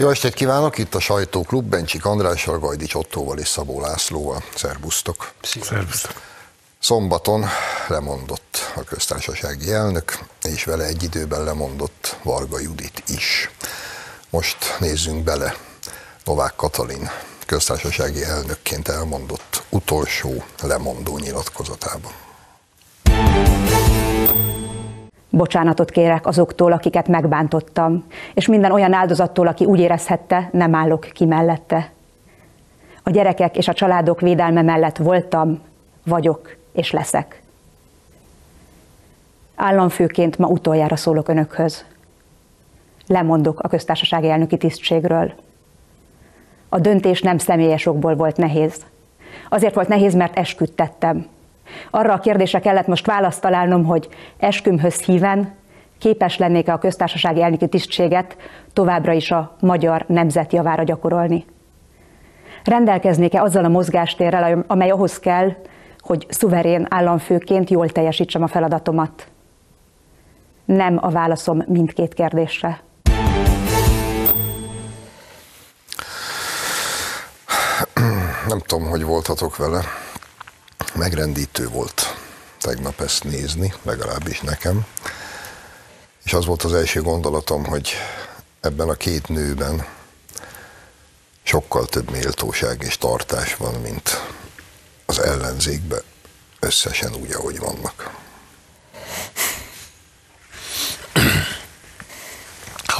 Jó estét kívánok, itt a Sajtóklub, Bencsik Andrással, Gajdics Ottóval és Szabó Lászlóval. Szerbusztok! Szerbusztok! Szombaton lemondott a köztársasági elnök, és vele egy időben lemondott Varga Judit is. Most nézzünk bele Novák Katalin köztársasági elnökként elmondott utolsó lemondó nyilatkozatába. Bocsánatot kérek azoktól, akiket megbántottam, és minden olyan áldozattól, aki úgy érezhette, nem állok ki mellette. A gyerekek és a családok védelme mellett voltam, vagyok és leszek. Államfőként ma utoljára szólok önökhöz. Lemondok a köztársasági elnöki tisztségről. A döntés nem személyes okból volt nehéz. Azért volt nehéz, mert esküdt tettem. Arra a kérdésre kellett most választ találnom, hogy eskümhöz híven képes lennék-e a köztársasági elnöki tisztséget továbbra is a magyar nemzet javára gyakorolni. Rendelkeznék-e azzal a mozgástérrel, amely ahhoz kell, hogy szuverén államfőként jól teljesítsem a feladatomat? Nem a válaszom mindkét kérdésre. Nem tudom, hogy voltatok vele. Megrendítő volt tegnap ezt nézni, legalábbis nekem. És az volt az első gondolatom, hogy ebben a két nőben sokkal több méltóság és tartás van, mint az ellenzékbe összesen úgy, ahogy vannak.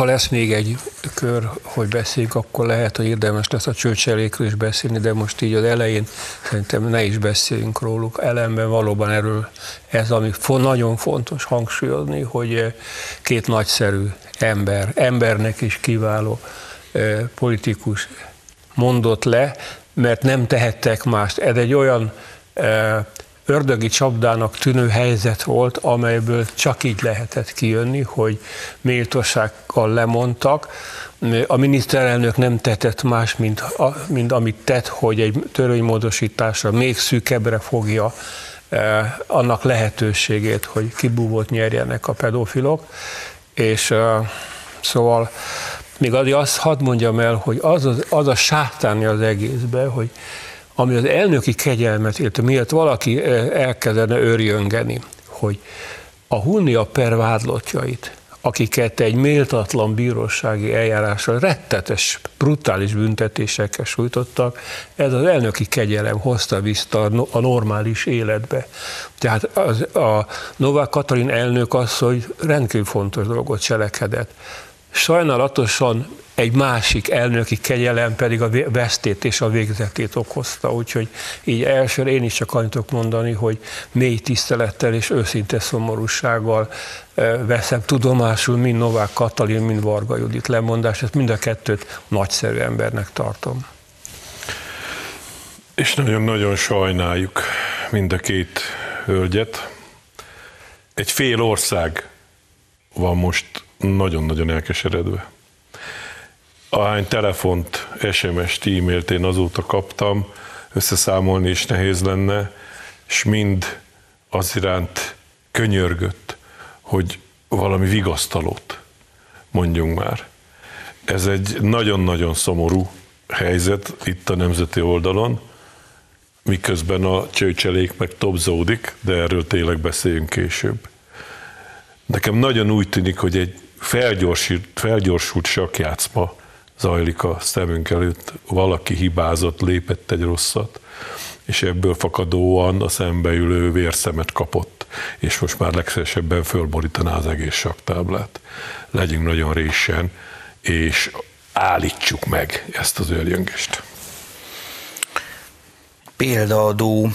Ha lesz még egy kör, hogy beszéljük, akkor lehet, hogy érdemes lesz a csőcselékről is beszélni, de most így az elején szerintem ne is beszéljünk róluk. Ellenben valóban erről ez, ami nagyon fontos hangsúlyozni, hogy eh, két nagyszerű ember, embernek is kiváló eh, politikus mondott le, mert nem tehettek mást. Ez egy olyan eh, ördögi csapdának tűnő helyzet volt, amelyből csak így lehetett kijönni, hogy méltósággal lemondtak. A miniszterelnök nem tetett más, mint, mint amit tett, hogy egy törvénymódosításra még szűkebbre fogja eh, annak lehetőségét, hogy kibúvót nyerjenek a pedofilok. És eh, szóval még azt hadd mondjam el, hogy az, az, az a sátáni az egészben, hogy ami az elnöki kegyelmet, illetve miatt valaki eh, elkezdene őrjöngeni, hogy a Hunnia per vádlottjait, akiket egy méltatlan bírósági eljárással rettetes, brutális büntetésekkel sújtottak, ez az elnöki kegyelem hozta vissza a normális életbe. Tehát az, a Novák Katalin elnök az, hogy rendkívül fontos dolgot cselekedett. Sajnálatosan egy másik elnöki kegyelem pedig a vesztét és a végzetét okozta. Úgyhogy így elsőre én is csak annyit tudok mondani, hogy mély tisztelettel és őszinte szomorúsággal veszem tudomásul mind Novák Katalin, mind Varga Judit lemondás. Ezt mind a kettőt nagyszerű embernek tartom. És nagyon-nagyon sajnáljuk mind a két hölgyet. Egy fél ország van most nagyon-nagyon elkeseredve ahány telefont, SMS-t, e-mailt én azóta kaptam, összeszámolni is nehéz lenne, és mind az iránt könyörgött, hogy valami vigasztalót mondjunk már. Ez egy nagyon-nagyon szomorú helyzet itt a nemzeti oldalon, miközben a csőcselék meg topzódik, de erről tényleg beszéljünk később. Nekem nagyon úgy tűnik, hogy egy felgyorsult, felgyorsult sakjátszma zajlik a szemünk előtt, valaki hibázott, lépett egy rosszat, és ebből fakadóan a szembeülő vérszemet kapott, és most már legszívesebben fölborítaná az egész saktáblát. Legyünk nagyon résen, és állítsuk meg ezt az őrjöngést. Példaadó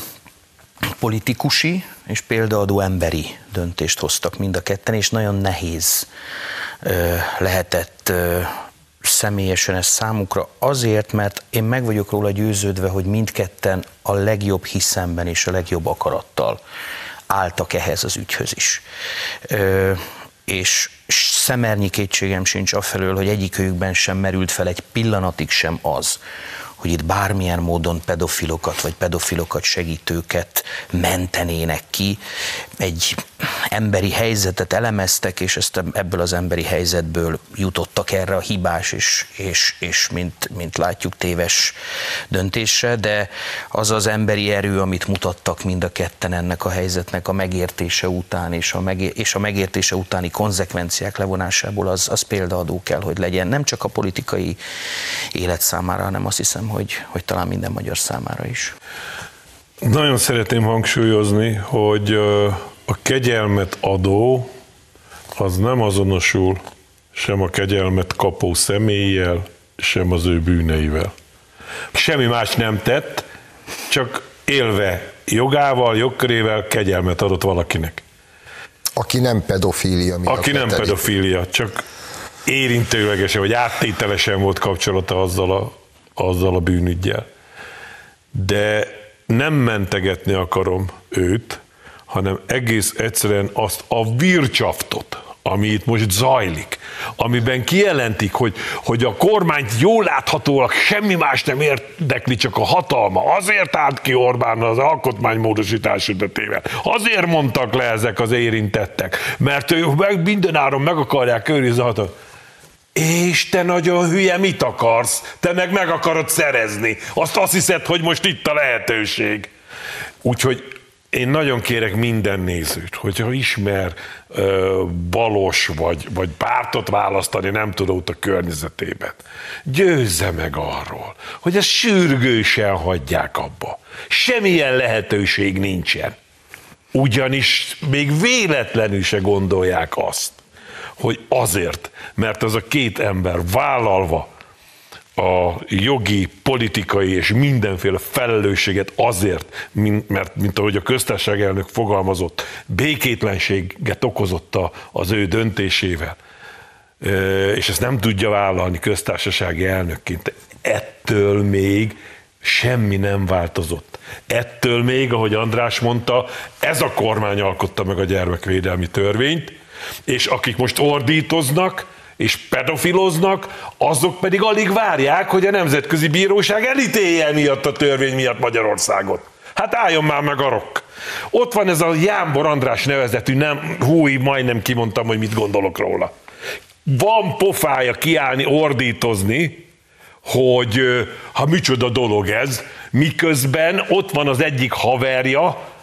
politikusi és példaadó emberi döntést hoztak mind a ketten, és nagyon nehéz lehetett személyesen ez számukra azért, mert én meg vagyok róla győződve, hogy mindketten a legjobb hiszemben és a legjobb akarattal álltak ehhez az ügyhöz is. Ö, és szemernyi kétségem sincs afelől, hogy egyikőjükben sem merült fel egy pillanatig sem az, hogy itt bármilyen módon pedofilokat vagy pedofilokat segítőket mentenének ki. Egy emberi helyzetet elemeztek, és ezt ebből az emberi helyzetből jutottak erre a hibás és, és, és mint, mint látjuk téves döntésre, de az az emberi erő, amit mutattak mind a ketten ennek a helyzetnek a megértése után és a, megér, és a megértése utáni konzekvenciák levonásából az, az példaadó kell, hogy legyen. Nem csak a politikai élet számára, hanem azt hiszem, hogy, hogy talán minden magyar számára is. Nagyon szeretném hangsúlyozni, hogy a kegyelmet adó az nem azonosul sem a kegyelmet kapó személlyel, sem az ő bűneivel. Semmi más nem tett, csak élve jogával, jogkörével kegyelmet adott valakinek. Aki nem pedofília. Aki nem pedofília, csak érintőlegesen vagy áttételesen volt kapcsolata azzal a, azzal a bűnügyjel. De nem mentegetni akarom őt, hanem egész egyszerűen azt a vircsaftot, ami itt most zajlik, amiben kijelentik, hogy, hogy a kormányt jól láthatólag semmi más nem érdekli, csak a hatalma. Azért állt ki Orbán az alkotmánymódosítás ütetével. Azért mondtak le ezek az érintettek, mert ők meg mindenáron meg akarják őrizni a hatalmat. És te nagyon hülye, mit akarsz? Te meg meg akarod szerezni. Azt azt hiszed, hogy most itt a lehetőség. Úgyhogy én nagyon kérek minden nézőt, hogyha ismer ö, balos vagy, vagy pártot választani, nem tudott a környezetében, győzze meg arról, hogy ezt sürgősen hagyják abba. Semmilyen lehetőség nincsen. Ugyanis még véletlenül se gondolják azt, hogy azért, mert az a két ember vállalva a jogi, politikai és mindenféle felelősséget azért, mert mint ahogy a köztársaság elnök fogalmazott, békétlenséget okozott az ő döntésével, és ezt nem tudja vállalni köztársasági elnökként. Ettől még semmi nem változott. Ettől még, ahogy András mondta, ez a kormány alkotta meg a gyermekvédelmi törvényt, és akik most ordítoznak, és pedofiloznak, azok pedig alig várják, hogy a Nemzetközi Bíróság elítélje miatt a törvény miatt Magyarországot. Hát álljon már meg a rok. Ott van ez a Jámbor András nevezetű, nem, húj, majdnem kimondtam, hogy mit gondolok róla. Van pofája kiállni, ordítozni, hogy ha micsoda dolog ez, miközben ott van az egyik haverja,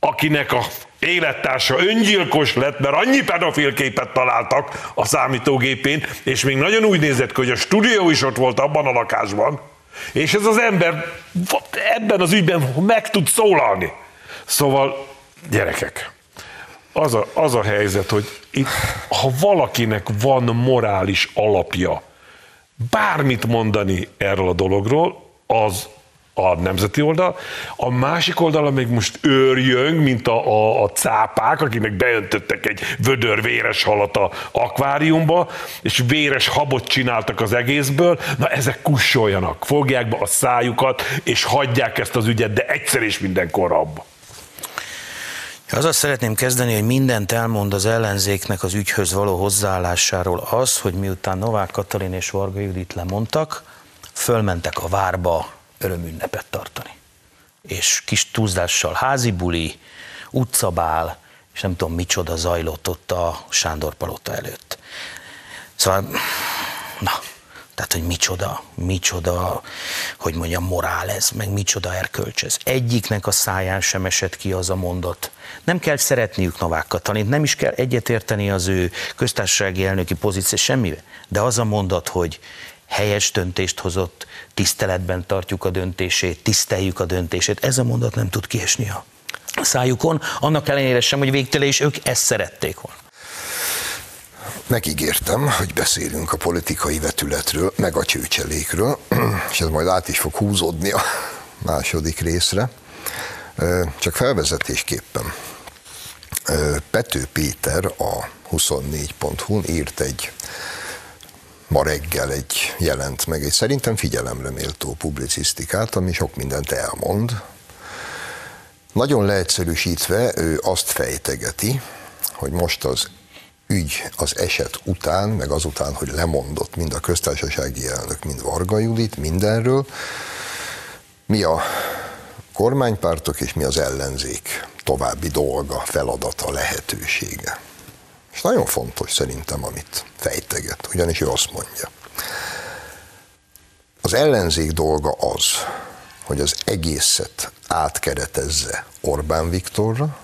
akinek a élettársa öngyilkos lett, mert annyi pedofil képet találtak a számítógépén, és még nagyon úgy nézett hogy a stúdió is ott volt abban a lakásban, és ez az ember ebben az ügyben meg tud szólalni. Szóval, gyerekek, az a, az a helyzet, hogy itt, ha valakinek van morális alapja bármit mondani erről a dologról, az a nemzeti oldal, a másik oldalon még most őrjöng, mint a, a, a cápák, akiknek beöntöttek egy vödör véres halat a akváriumba, és véres habot csináltak az egészből, na ezek kussoljanak, fogják be a szájukat, és hagyják ezt az ügyet, de egyszer és mindenkor abba. Azzal szeretném kezdeni, hogy mindent elmond az ellenzéknek az ügyhöz való hozzáállásáról az, hogy miután Novák Katalin és Varga Judit lemondtak, fölmentek a várba örömünnepet tartani. És kis túlzással házi buli, utcabál, és nem tudom micsoda zajlott ott a Sándor Palota előtt. Szóval, na, tehát, hogy micsoda, micsoda, hogy mondjam, morál ez, meg micsoda erkölcs ez. Egyiknek a száján sem esett ki az a mondat. Nem kell szeretniük Novák Katalint, nem is kell egyetérteni az ő köztársasági elnöki pozíció semmivel. De az a mondat, hogy helyes döntést hozott, tiszteletben tartjuk a döntését, tiszteljük a döntését. Ez a mondat nem tud kiesni a szájukon, annak ellenére sem, hogy végtele is ők ezt szerették volna. Megígértem, hogy beszélünk a politikai vetületről, meg a csőcselékről, és ez majd át is fog húzódni a második részre. Csak felvezetésképpen. Pető Péter a 24.hu-n írt egy ma reggel egy jelent meg egy szerintem figyelemre méltó publicisztikát, ami sok mindent elmond. Nagyon leegyszerűsítve ő azt fejtegeti, hogy most az ügy az eset után, meg azután, hogy lemondott mind a köztársasági elnök, mind Varga Judit mindenről, mi a kormánypártok és mi az ellenzék további dolga, feladata, lehetősége. És nagyon fontos szerintem, amit fejteget, ugyanis ő azt mondja. Az ellenzék dolga az, hogy az egészet átkeretezze Orbán Viktorra,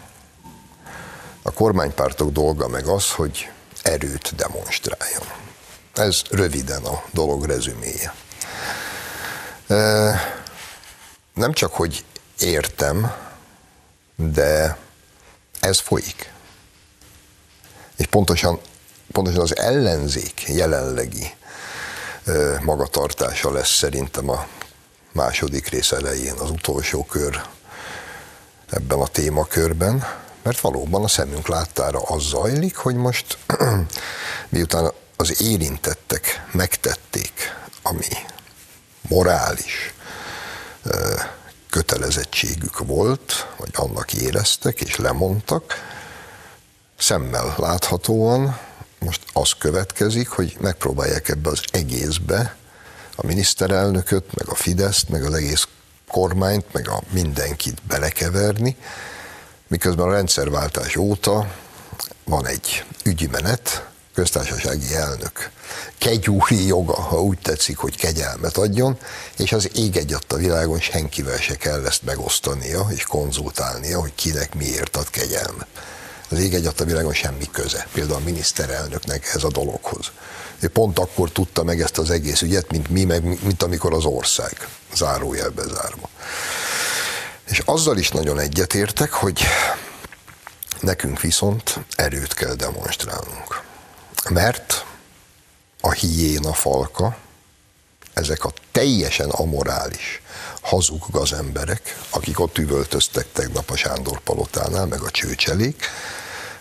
a kormánypártok dolga meg az, hogy erőt demonstráljon. Ez röviden a dolog rezüméje. Nem csak, hogy értem, de ez folyik. És pontosan, pontosan az ellenzék jelenlegi magatartása lesz szerintem a második rész elején, az utolsó kör ebben a témakörben, mert valóban a szemünk láttára az zajlik, hogy most miután az érintettek megtették, ami morális kötelezettségük volt, vagy annak éreztek, és lemondtak, szemmel láthatóan most az következik, hogy megpróbálják ebbe az egészbe a miniszterelnököt, meg a Fideszt, meg az egész kormányt, meg a mindenkit belekeverni, miközben a rendszerváltás óta van egy ügyi menet, köztársasági elnök kegyúri joga, ha úgy tetszik, hogy kegyelmet adjon, és az ég egy a világon senkivel se kell ezt megosztania és konzultálnia, hogy kinek miért ad kegyelmet. Az ég egy a világon semmi köze, például a miniszterelnöknek ez a dologhoz. Ő pont akkor tudta meg ezt az egész ügyet, mint mi, meg mint amikor az ország, zárójelbe zárva. És azzal is nagyon egyetértek, hogy nekünk viszont erőt kell demonstrálnunk. Mert a hiéna falka, ezek a teljesen amorális, hazug gazemberek, akik ott üvöltöztek tegnap a Sándor palotánál, meg a csőcselék,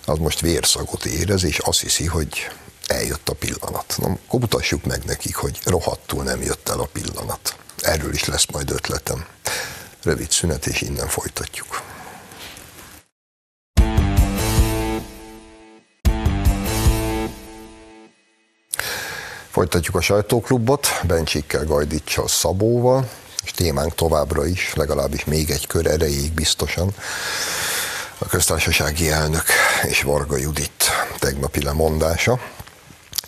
az most vérszagot érez, és azt hiszi, hogy eljött a pillanat. Na, akkor mutassuk meg nekik, hogy rohadtul nem jött el a pillanat. Erről is lesz majd ötletem. Rövid szünet, és innen folytatjuk. Folytatjuk a sajtóklubot, Bencsikkel, Gajdicsal, Szabóval, és témánk továbbra is, legalábbis még egy kör erejéig biztosan, a köztársasági elnök és Varga Judit tegnapi lemondása.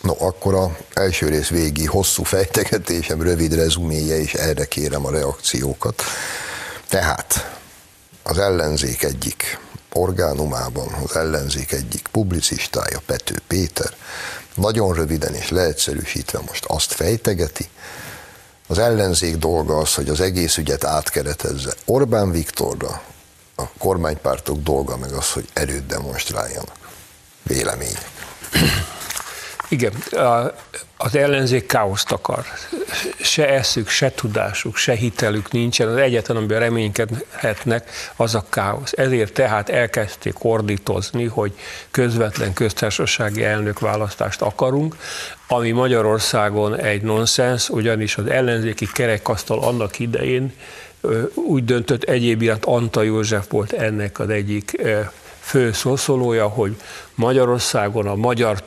No, akkor a első rész végi hosszú fejtegetésem, rövid rezuméje, és erre kérem a reakciókat. Tehát az ellenzék egyik orgánumában, az ellenzék egyik publicistája, Pető Péter, nagyon röviden és leegyszerűsítve most azt fejtegeti, az ellenzék dolga az, hogy az egész ügyet átkeretezze Orbán Viktorra, a kormánypártok dolga meg az, hogy erőt demonstráljanak. Vélemény. Igen, az ellenzék káoszt akar. Se eszük, se tudásuk, se hitelük nincsen. Az egyetlen, amiben reménykedhetnek, az a káosz. Ezért tehát elkezdték ordítozni, hogy közvetlen köztársasági elnök választást akarunk, ami Magyarországon egy nonsens, ugyanis az ellenzéki kerekasztal annak idején úgy döntött, egyéb iránt Anta József volt ennek az egyik fő szószólója, hogy Magyarországon a magyar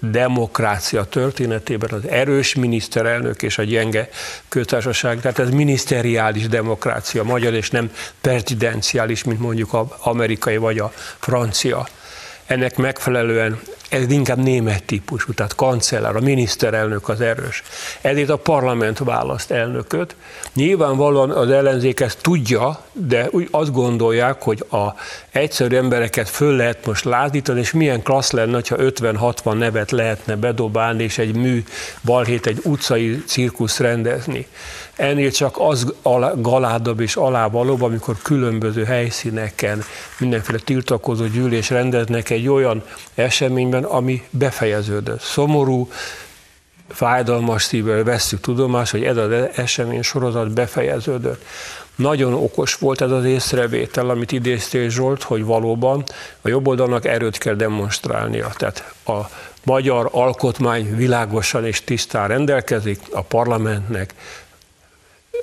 demokrácia történetében az erős miniszterelnök és a gyenge köztársaság, tehát ez miniszteriális demokrácia, magyar és nem prezidenciális, mint mondjuk az amerikai vagy a francia. Ennek megfelelően ez inkább német típusú, tehát kancellár, a miniszterelnök az erős. Ezért a parlament választ elnököt. Nyilvánvalóan az ellenzék ezt tudja, de úgy azt gondolják, hogy a egyszerű embereket föl lehet most lázítani, és milyen klassz lenne, ha 50-60 nevet lehetne bedobálni, és egy mű balhét, egy utcai cirkusz rendezni. Ennél csak az galádabb és alávalóbb, amikor különböző helyszíneken mindenféle tiltakozó gyűlés rendeznek egy olyan eseményben, ami befejeződött. Szomorú, fájdalmas szívvel vesszük tudomást, hogy ez az esemény sorozat befejeződött. Nagyon okos volt ez az észrevétel, amit idéztél Zsolt, hogy valóban a jobboldalnak erőt kell demonstrálnia. Tehát a magyar alkotmány világosan és tisztán rendelkezik, a parlamentnek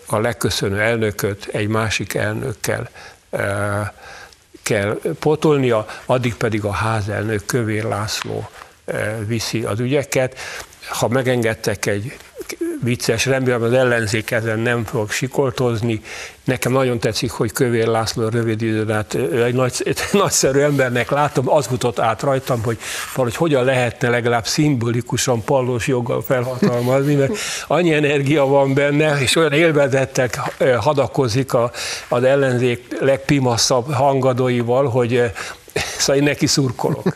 a legköszönő elnököt egy másik elnökkel eh, kell potolnia, addig pedig a házelnök Kövér László eh, viszi az ügyeket. Ha megengedtek egy vicces, remélem az ellenzék ezen nem fog sikoltozni. Nekem nagyon tetszik, hogy Kövér László rövid időn át egy, nagy, egy nagyszerű embernek látom, az mutat át rajtam, hogy valahogy hogyan lehetne legalább szimbolikusan pallós joggal felhatalmazni, mert annyi energia van benne, és olyan élvezettel hadakozik a, az ellenzék legpimaszabb hangadóival, hogy szóval én neki szurkolok.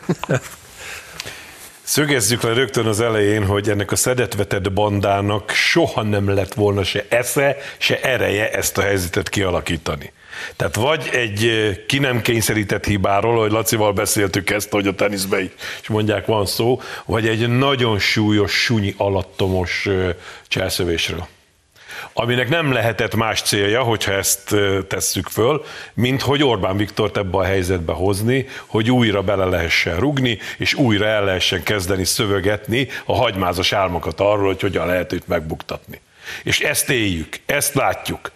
Szögezzük le rögtön az elején, hogy ennek a szedetvetett bandának soha nem lett volna se esze, se ereje ezt a helyzetet kialakítani. Tehát vagy egy ki nem kényszerített hibáról, hogy Lacival beszéltük ezt, hogy a teniszbe is mondják, van szó, vagy egy nagyon súlyos, sunyi alattomos cselszövésről aminek nem lehetett más célja, hogyha ezt tesszük föl, mint hogy Orbán Viktort ebbe a helyzetbe hozni, hogy újra bele lehessen rugni, és újra el lehessen kezdeni szövegetni a hagymázas álmokat arról, hogy hogyan lehet őt megbuktatni. És ezt éljük, ezt látjuk.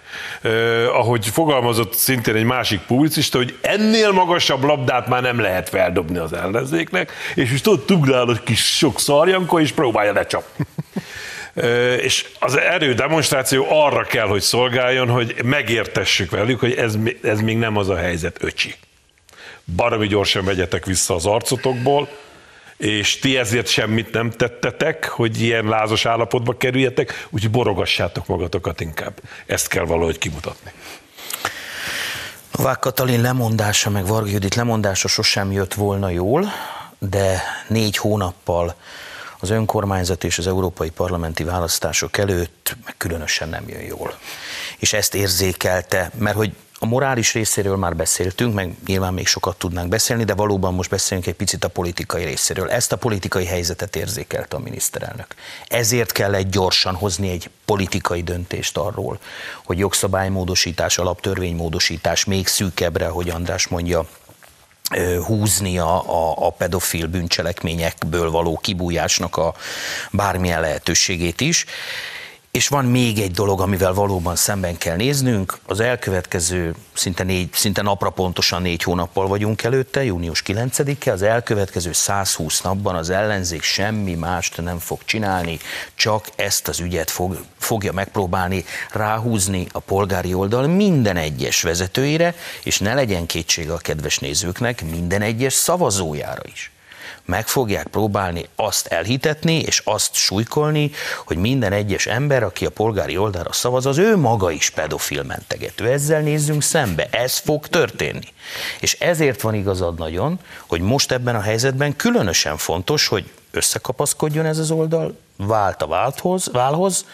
Uh, ahogy fogalmazott szintén egy másik publicista, hogy ennél magasabb labdát már nem lehet feldobni az ellenzéknek, és most ott ugrál a kis sok szarjankó, és próbálja lecsapni és az erő demonstráció arra kell, hogy szolgáljon, hogy megértessük velük, hogy ez, ez még nem az a helyzet, öcsi. Baromi gyorsan vegyetek vissza az arcotokból, és ti ezért semmit nem tettetek, hogy ilyen lázas állapotba kerüljetek, úgyhogy borogassátok magatokat inkább. Ezt kell valahogy kimutatni. Novák Katalin lemondása, meg Varga Judit lemondása sosem jött volna jól, de négy hónappal az önkormányzat és az európai parlamenti választások előtt meg különösen nem jön jól. És ezt érzékelte, mert hogy a morális részéről már beszéltünk, meg nyilván még sokat tudnánk beszélni, de valóban most beszélünk egy picit a politikai részéről. Ezt a politikai helyzetet érzékelte a miniszterelnök. Ezért kell egy gyorsan hozni egy politikai döntést arról, hogy jogszabálymódosítás, alaptörvénymódosítás még szűkebbre, hogy András mondja, húzni a, a, a pedofil bűncselekményekből való kibújásnak a bármilyen lehetőségét is. És van még egy dolog, amivel valóban szemben kell néznünk. Az elkövetkező, szinte, négy, szinte napra pontosan négy hónappal vagyunk előtte, június 9-e, az elkövetkező 120 napban az ellenzék semmi mást nem fog csinálni, csak ezt az ügyet fog, fogja megpróbálni ráhúzni a polgári oldal minden egyes vezetőire, és ne legyen kétsége a kedves nézőknek, minden egyes szavazójára is meg fogják próbálni azt elhitetni, és azt súlykolni, hogy minden egyes ember, aki a polgári oldalra szavaz, az ő maga is pedofil mentegető. Ezzel nézzünk szembe, ez fog történni. És ezért van igazad nagyon, hogy most ebben a helyzetben különösen fontos, hogy összekapaszkodjon ez az oldal, vált a válthoz, válhoz,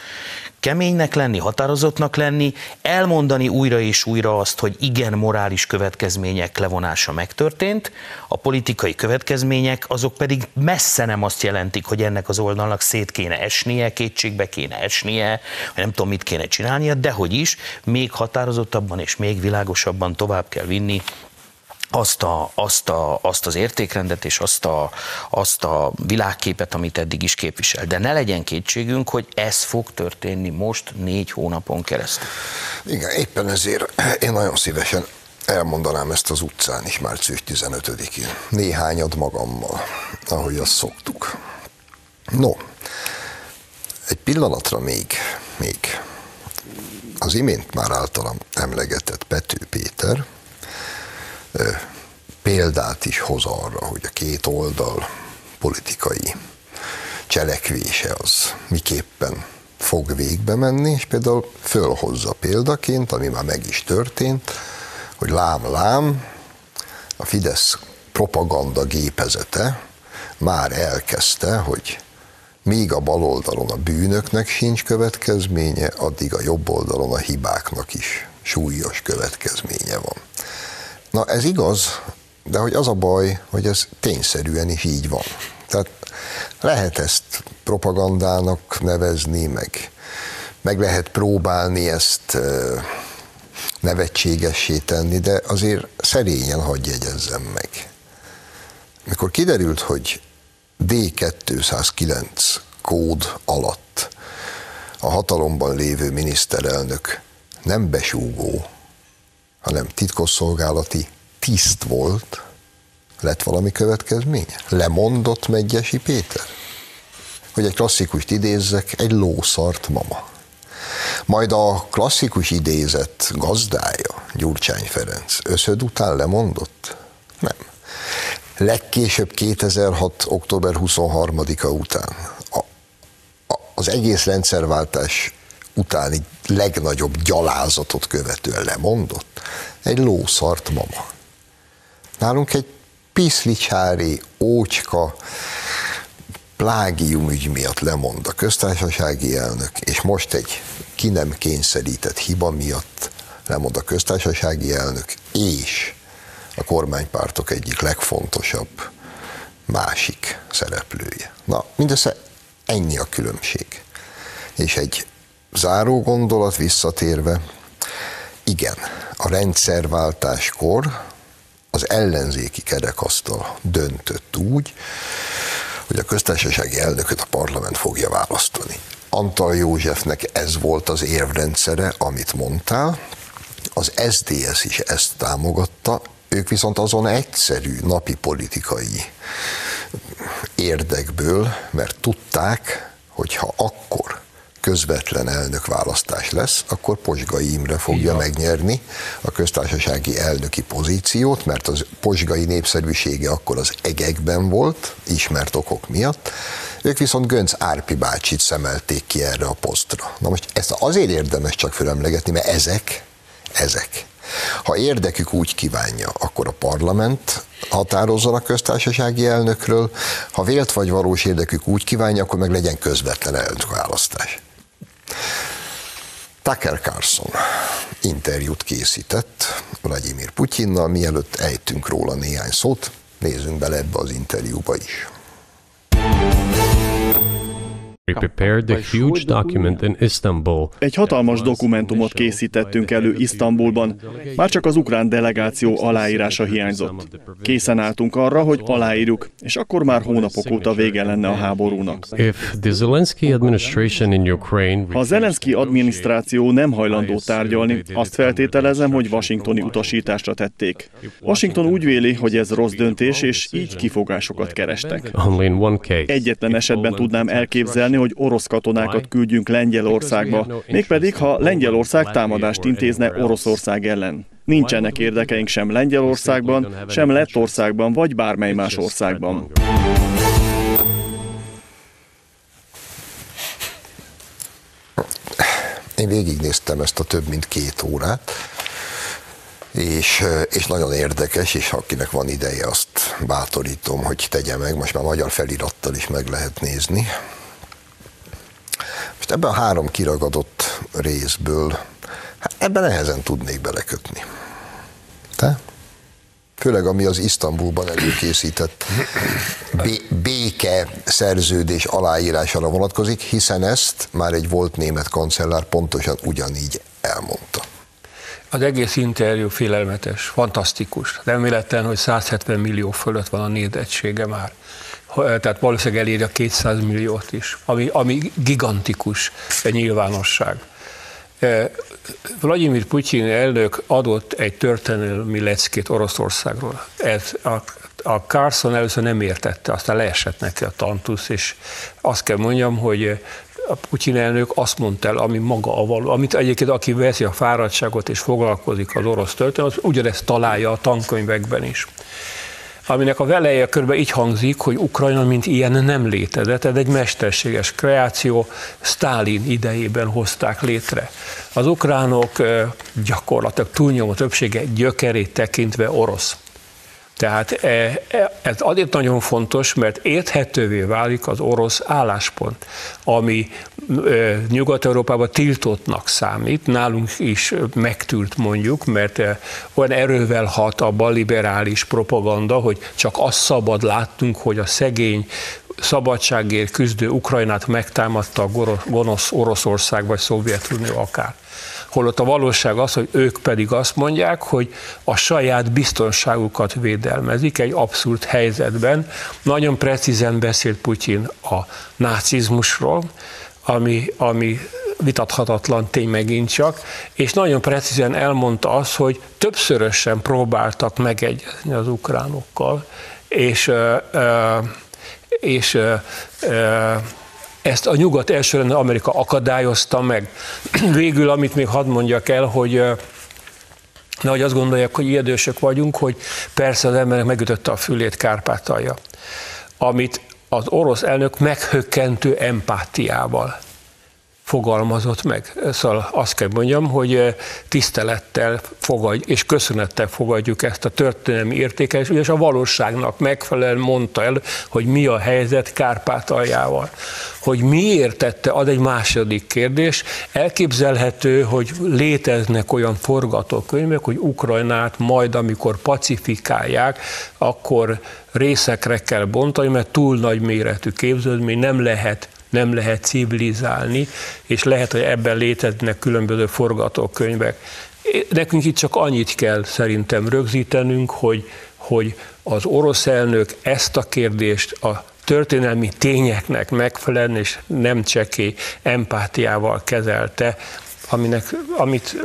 keménynek lenni, határozottnak lenni, elmondani újra és újra azt, hogy igen, morális következmények levonása megtörtént, a politikai következmények azok pedig messze nem azt jelentik, hogy ennek az oldalnak szét kéne esnie, kétségbe kéne esnie, vagy nem tudom, mit kéne csinálnia, de hogy is, még határozottabban és még világosabban tovább kell vinni azt, a, azt, a, azt az értékrendet és azt a, azt a világképet, amit eddig is képvisel. De ne legyen kétségünk, hogy ez fog történni most négy hónapon keresztül. Igen, éppen ezért én nagyon szívesen elmondanám ezt az utcán is március 15-én. Néhányad magammal, ahogy azt szoktuk. No, egy pillanatra még, még az imént már általam emlegetett Pető Péter, példát is hoz arra, hogy a két oldal politikai cselekvése az miképpen fog végbe menni, és például fölhozza példaként, ami már meg is történt, hogy lám-lám, a Fidesz propaganda gépezete már elkezdte, hogy míg a bal oldalon a bűnöknek sincs következménye, addig a jobb oldalon a hibáknak is súlyos következménye van. Na ez igaz, de hogy az a baj, hogy ez tényszerűen is így van. Tehát lehet ezt propagandának nevezni, meg, meg lehet próbálni ezt nevetségessé tenni, de azért szerényen hagy jegyezzem meg. Mikor kiderült, hogy D209 kód alatt a hatalomban lévő miniszterelnök nem besúgó, hanem titkosszolgálati tiszt volt, lett valami következménye? Lemondott Megyesi Péter? hogy egy klasszikust idézzek, egy lószart mama. Majd a klasszikus idézet gazdája, Gyurcsány Ferenc, összöd után lemondott? Nem. Legkésőbb 2006. október 23-a után, a, a, az egész rendszerváltás utáni legnagyobb gyalázatot követően lemondott, egy lószart mama. Nálunk egy piszlicsári, ócska, plágium ügy miatt lemond a köztársasági elnök, és most egy ki nem kényszerített hiba miatt lemond a köztársasági elnök, és a kormánypártok egyik legfontosabb másik szereplője. Na, mindössze ennyi a különbség. És egy záró gondolat visszatérve, igen, a rendszerváltáskor az ellenzéki kerekasztal döntött úgy, hogy a köztársasági elnököt a parlament fogja választani. Antal Józsefnek ez volt az érvrendszere, amit mondtál, az SDS is ezt támogatta, ők viszont azon egyszerű napi politikai érdekből, mert tudták, hogy ha akkor közvetlen elnökválasztás lesz, akkor Posgai Imre fogja Igen. megnyerni a köztársasági elnöki pozíciót, mert az Posgai népszerűsége akkor az egekben volt, ismert okok miatt. Ők viszont Gönc Árpi bácsit szemelték ki erre a posztra. Na most ezt azért érdemes csak fölemlegetni, mert ezek, ezek ha érdekük úgy kívánja, akkor a parlament határozzon a köztársasági elnökről, ha vélt vagy valós érdekük úgy kívánja, akkor meg legyen közvetlen elnökválasztás. Tucker Carlson interjút készített Vladimir Putyinnal, mielőtt ejtünk róla néhány szót, nézzünk bele ebbe az interjúba is. Egy hatalmas dokumentumot készítettünk elő Isztambulban, már csak az ukrán delegáció aláírása hiányzott. Készen álltunk arra, hogy aláírjuk, és akkor már hónapok óta vége lenne a háborúnak. Ha a Zelenszky adminisztráció nem hajlandó tárgyalni, azt feltételezem, hogy washingtoni utasításra tették. Washington úgy véli, hogy ez rossz döntés, és így kifogásokat kerestek. Egyetlen esetben tudnám elképzelni, hogy orosz katonákat küldjünk Lengyelországba, mégpedig ha Lengyelország támadást intézne Oroszország ellen. Nincsenek érdekeink sem Lengyelországban, sem Lettországban, vagy bármely más országban. Én végignéztem ezt a több mint két órát, és, és nagyon érdekes, és akinek van ideje, azt bátorítom, hogy tegye meg, most már magyar felirattal is meg lehet nézni. Most ebben a három kiragadott részből, hát ebben nehezen tudnék belekötni. Te? Főleg ami az Isztambulban előkészített béke szerződés aláírására vonatkozik, hiszen ezt már egy volt német kancellár pontosan ugyanígy elmondta. Az egész interjú félelmetes, fantasztikus. Reméletlen, hogy 170 millió fölött van a nézettsége már tehát valószínűleg eléri a 200 milliót is, ami, ami gigantikus nyilvánosság. Vladimir Putyin elnök adott egy történelmi leckét Oroszországról. Ez a, a Carson először nem értette, aztán leesett neki a tantusz, és azt kell mondjam, hogy a Putyin elnök azt mondta el, ami maga a való, amit egyébként aki veszi a fáradtságot és foglalkozik az orosz történet, az ugyanezt találja a tankönyvekben is aminek a veleje körbe így hangzik, hogy Ukrajna mint ilyen nem létezett, ez egy mesterséges kreáció, Stálin idejében hozták létre. Az ukránok gyakorlatilag túlnyomó többsége gyökerét tekintve orosz. Tehát e, e, ez azért nagyon fontos, mert érthetővé válik az orosz álláspont, ami e, Nyugat-Európában tiltottnak számít, nálunk is megtűrt mondjuk, mert olyan erővel hat a balliberális propaganda, hogy csak azt szabad látnunk, hogy a szegény szabadságért küzdő Ukrajnát megtámadta a gonosz Oroszország vagy Szovjetunió akár holott a valóság az, hogy ők pedig azt mondják, hogy a saját biztonságukat védelmezik egy abszurd helyzetben. Nagyon precízen beszélt Putyin a nácizmusról, ami, ami vitathatatlan tény megint csak, és nagyon precízen elmondta azt, hogy többszörösen próbáltak megegyezni az ukránokkal, és, és Ezt a nyugat elsőre Amerika akadályozta meg. Végül, amit még hadd mondjak el, hogy Nehogy azt gondolják, hogy ijedősök vagyunk, hogy persze az emberek megütötte a fülét Kárpátalja, amit az orosz elnök meghökkentő empátiával fogalmazott meg. Szóval azt kell mondjam, hogy eh, tisztelettel fogadj, és köszönettel fogadjuk ezt a történelmi értékelést, és a valóságnak megfelelően mondta el, hogy mi a helyzet Kárpátaljával. Hogy miért tette, az egy második kérdés. Elképzelhető, hogy léteznek olyan forgatókönyvek, hogy Ukrajnát majd, amikor pacifikálják, akkor részekre kell bontani, mert túl nagy méretű képződmény nem lehet nem lehet civilizálni, és lehet, hogy ebben léteznek különböző forgatókönyvek. Nekünk itt csak annyit kell szerintem rögzítenünk, hogy, hogy az orosz elnök ezt a kérdést a történelmi tényeknek megfelelően és nem cseké empátiával kezelte, aminek, amit,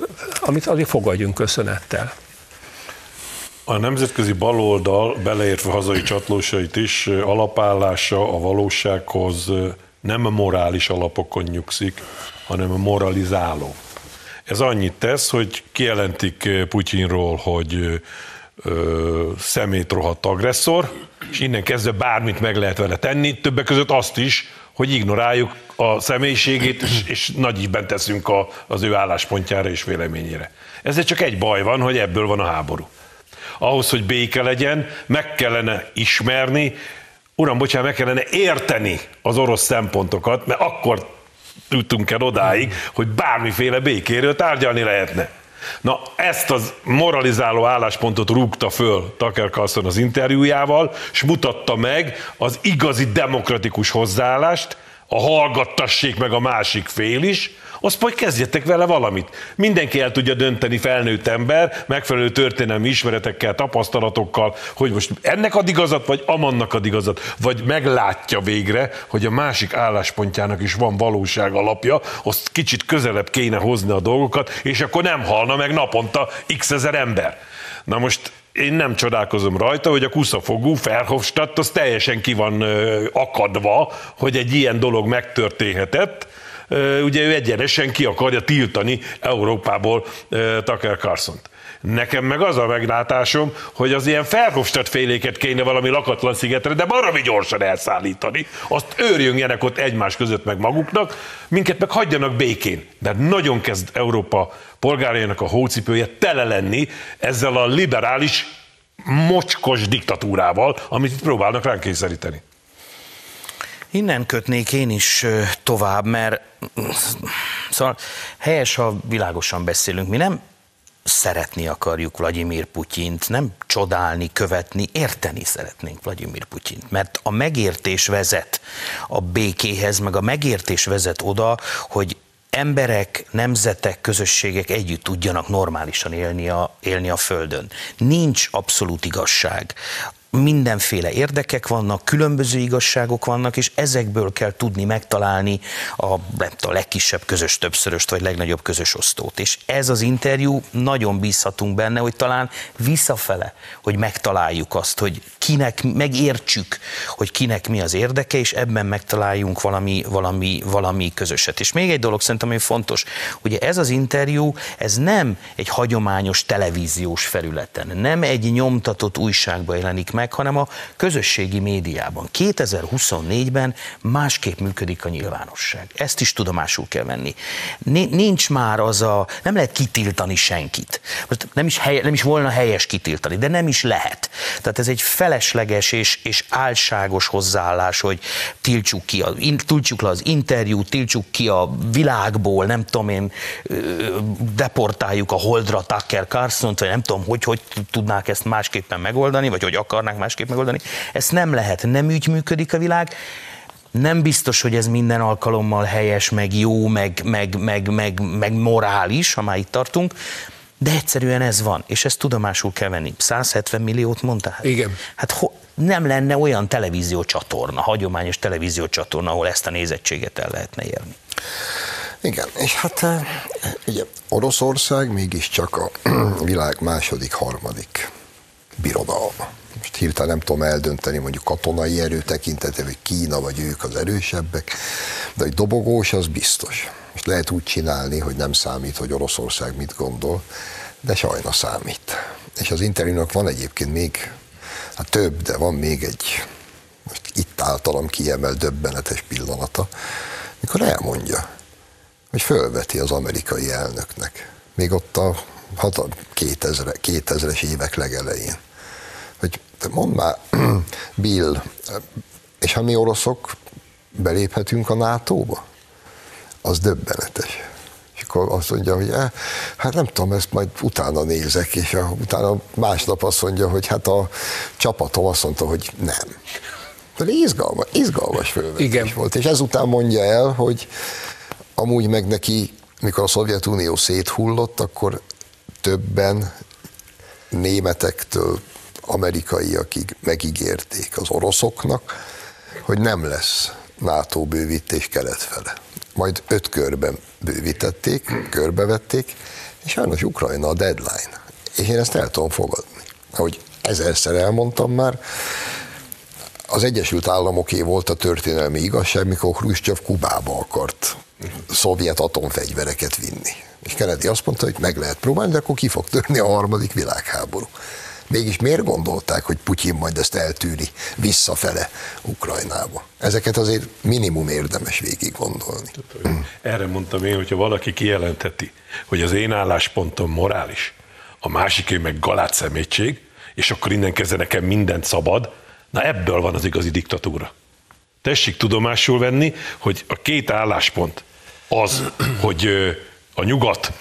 amit azért fogadjunk köszönettel. A nemzetközi baloldal, beleértve hazai csatlósait is, alapállása a valósághoz nem a morális alapokon nyugszik, hanem a moralizáló. Ez annyit tesz, hogy kijelentik eh, Putyinról, hogy ö, szemét rohadt agresszor, és innen kezdve bármit meg lehet vele tenni, többek között azt is, hogy ignoráljuk a személyiségét, és, és nagyíben teszünk a, az ő álláspontjára és véleményére. Ezzel csak egy baj van, hogy ebből van a háború. Ahhoz, hogy béke legyen, meg kellene ismerni, uram, bocsánat, meg kellene érteni az orosz szempontokat, mert akkor tudtunk el odáig, hogy bármiféle békéről tárgyalni lehetne. Na, ezt az moralizáló álláspontot rúgta föl Tucker Carlson az interjújával, és mutatta meg az igazi demokratikus hozzáállást, a hallgattassék meg a másik fél is, azt majd kezdjetek vele valamit. Mindenki el tudja dönteni felnőtt ember, megfelelő történelmi ismeretekkel, tapasztalatokkal, hogy most ennek ad igazat, vagy amannak ad igazat, vagy meglátja végre, hogy a másik álláspontjának is van valóság alapja, azt kicsit közelebb kéne hozni a dolgokat, és akkor nem halna meg naponta x ezer ember. Na most én nem csodálkozom rajta, hogy a kuszafogú Ferhofstadt az teljesen ki van akadva, hogy egy ilyen dolog megtörténhetett, ugye ő egyenesen ki akarja tiltani Európából Tucker carlson -t. Nekem meg az a meglátásom, hogy az ilyen Ferhofstadt féléket kéne valami lakatlan szigetre, de baromi gyorsan elszállítani. Azt őrjönjenek ott egymás között meg maguknak, minket meg hagyjanak békén. De nagyon kezd Európa polgárainak a hócipője tele lenni ezzel a liberális, mocskos diktatúrával, amit itt próbálnak ránk kényszeríteni. Innen kötnék én is tovább, mert szóval helyes, ha világosan beszélünk. Mi nem szeretni akarjuk Vladimir Putyint, nem csodálni, követni, érteni szeretnénk Vladimir Putyint. Mert a megértés vezet a békéhez, meg a megértés vezet oda, hogy emberek, nemzetek, közösségek együtt tudjanak normálisan élni a, élni a Földön. Nincs abszolút igazság mindenféle érdekek vannak, különböző igazságok vannak, és ezekből kell tudni megtalálni a, a legkisebb közös többszöröst, vagy legnagyobb közös osztót. És ez az interjú, nagyon bízhatunk benne, hogy talán visszafele, hogy megtaláljuk azt, hogy kinek, megértsük, hogy kinek mi az érdeke, és ebben megtaláljunk valami, valami, valami közöset. És még egy dolog szerintem, ami fontos, ugye ez az interjú, ez nem egy hagyományos televíziós felületen, nem egy nyomtatott újságban jelenik meg, meg, hanem a közösségi médiában. 2024-ben másképp működik a nyilvánosság. Ezt is tudomásul kell venni. Nincs már az a, nem lehet kitiltani senkit. Most nem is, helye, nem is volna helyes kitiltani, de nem is lehet. Tehát ez egy felesleges és, és álságos hozzáállás, hogy tiltsuk ki, a, tiltsuk le az interjút, tiltsuk ki a világból, nem tudom én, deportáljuk a Holdra Tucker carlson vagy nem tudom, hogy, hogy tudnák ezt másképpen megoldani, vagy hogy akarnák tudnánk másképp megoldani. Ezt nem lehet, nem úgy működik a világ, nem biztos, hogy ez minden alkalommal helyes, meg jó, meg, meg, meg, meg, meg morális, ha már itt tartunk, de egyszerűen ez van, és ezt tudomásul kell venni. 170 milliót mondtál? Igen. Hát ho- nem lenne olyan televíziócsatorna, hagyományos televíziócsatorna, ahol ezt a nézettséget el lehetne érni. Igen, és hát eh, ugye Oroszország mégiscsak a világ második, harmadik birodalma most hirtelen nem tudom eldönteni, mondjuk katonai erő tekintetében, hogy Kína vagy ők az erősebbek, de hogy dobogós, az biztos. Most lehet úgy csinálni, hogy nem számít, hogy Oroszország mit gondol, de sajnos számít. És az Interinak van egyébként még, hát több, de van még egy, most itt általam kiemel döbbenetes pillanata, mikor elmondja, hogy fölveti az amerikai elnöknek, még ott a 2000, 2000-es évek legelején, mondd már, Bill, és ha mi oroszok beléphetünk a NATO-ba? Az döbbenetes. És akkor azt mondja, hogy eh, hát nem tudom, ezt majd utána nézek, és a, utána másnap azt mondja, hogy hát a csapatom azt mondta, hogy nem. De izgalmas, izgalmas fölvetés Igen. volt. És ezután mondja el, hogy amúgy meg neki, mikor a Szovjetunió széthullott, akkor többen németektől amerikaiakig megígérték az oroszoknak, hogy nem lesz NATO bővítés kelet fele. Majd öt körben bővítették, körbevették, és sajnos Ukrajna a deadline. És én ezt el tudom fogadni. Ahogy ezerszer elmondtam már, az Egyesült Államoké volt a történelmi igazság, mikor Khrushchev Kubába akart szovjet atomfegyvereket vinni. És Kennedy azt mondta, hogy meg lehet próbálni, de akkor ki fog törni a harmadik világháború. Mégis miért gondolták, hogy Putyin majd ezt eltűri visszafele Ukrajnába? Ezeket azért minimum érdemes végig gondolni. Erre mondtam én, hogyha valaki kijelenteti, hogy az én álláspontom morális, a másiké meg galát szemétség, és akkor innen kezdve nekem mindent szabad, na ebből van az igazi diktatúra. Tessék tudomásul venni, hogy a két álláspont az, hogy a nyugat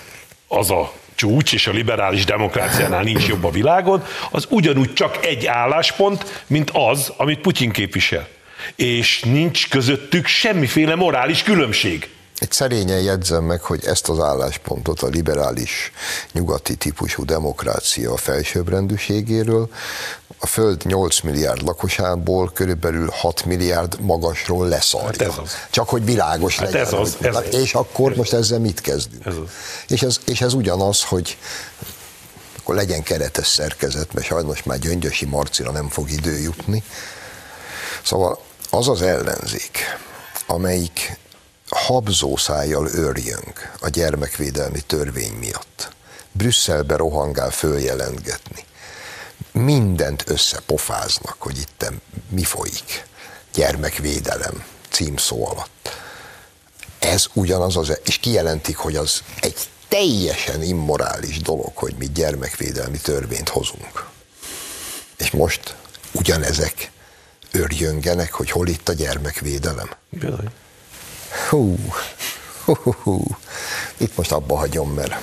az a csúcs, és a liberális demokráciánál nincs jobb a világon, az ugyanúgy csak egy álláspont, mint az, amit Putyin képvisel. És nincs közöttük semmiféle morális különbség. Egy szerényen jegyzem meg, hogy ezt az álláspontot a liberális nyugati típusú demokrácia felsőbbrendűségéről a Föld 8 milliárd lakosából körülbelül 6 milliárd magasról leszarja. Hát ez az. Csak hogy világos hát legyen. Ez az, ez az. És akkor ez most ezzel mit kezdünk? Ez az. És, ez, és ez ugyanaz, hogy akkor legyen keretes szerkezet, mert sajnos már Gyöngyösi Marcira nem fog idő jutni. Szóval az az ellenzék, amelyik habzószájjal örjönk a gyermekvédelmi törvény miatt. Brüsszelbe rohangál följelentgetni. Mindent összepofáznak, hogy itt mi folyik. Gyermekvédelem címszó alatt. Ez ugyanaz az, és kijelentik, hogy az egy teljesen immorális dolog, hogy mi gyermekvédelmi törvényt hozunk. És most ugyanezek örjöngenek, hogy hol itt a gyermekvédelem. Bizony. Hú, hú, hú, hú. Itt most abba hagyom, mert,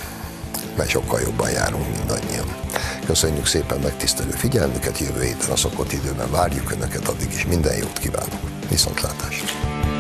mert sokkal jobban járunk mindannyian. Köszönjük szépen megtisztelő figyelmüket, jövő héten a szokott időben várjuk Önöket, addig is minden jót kívánok. Viszontlátásra!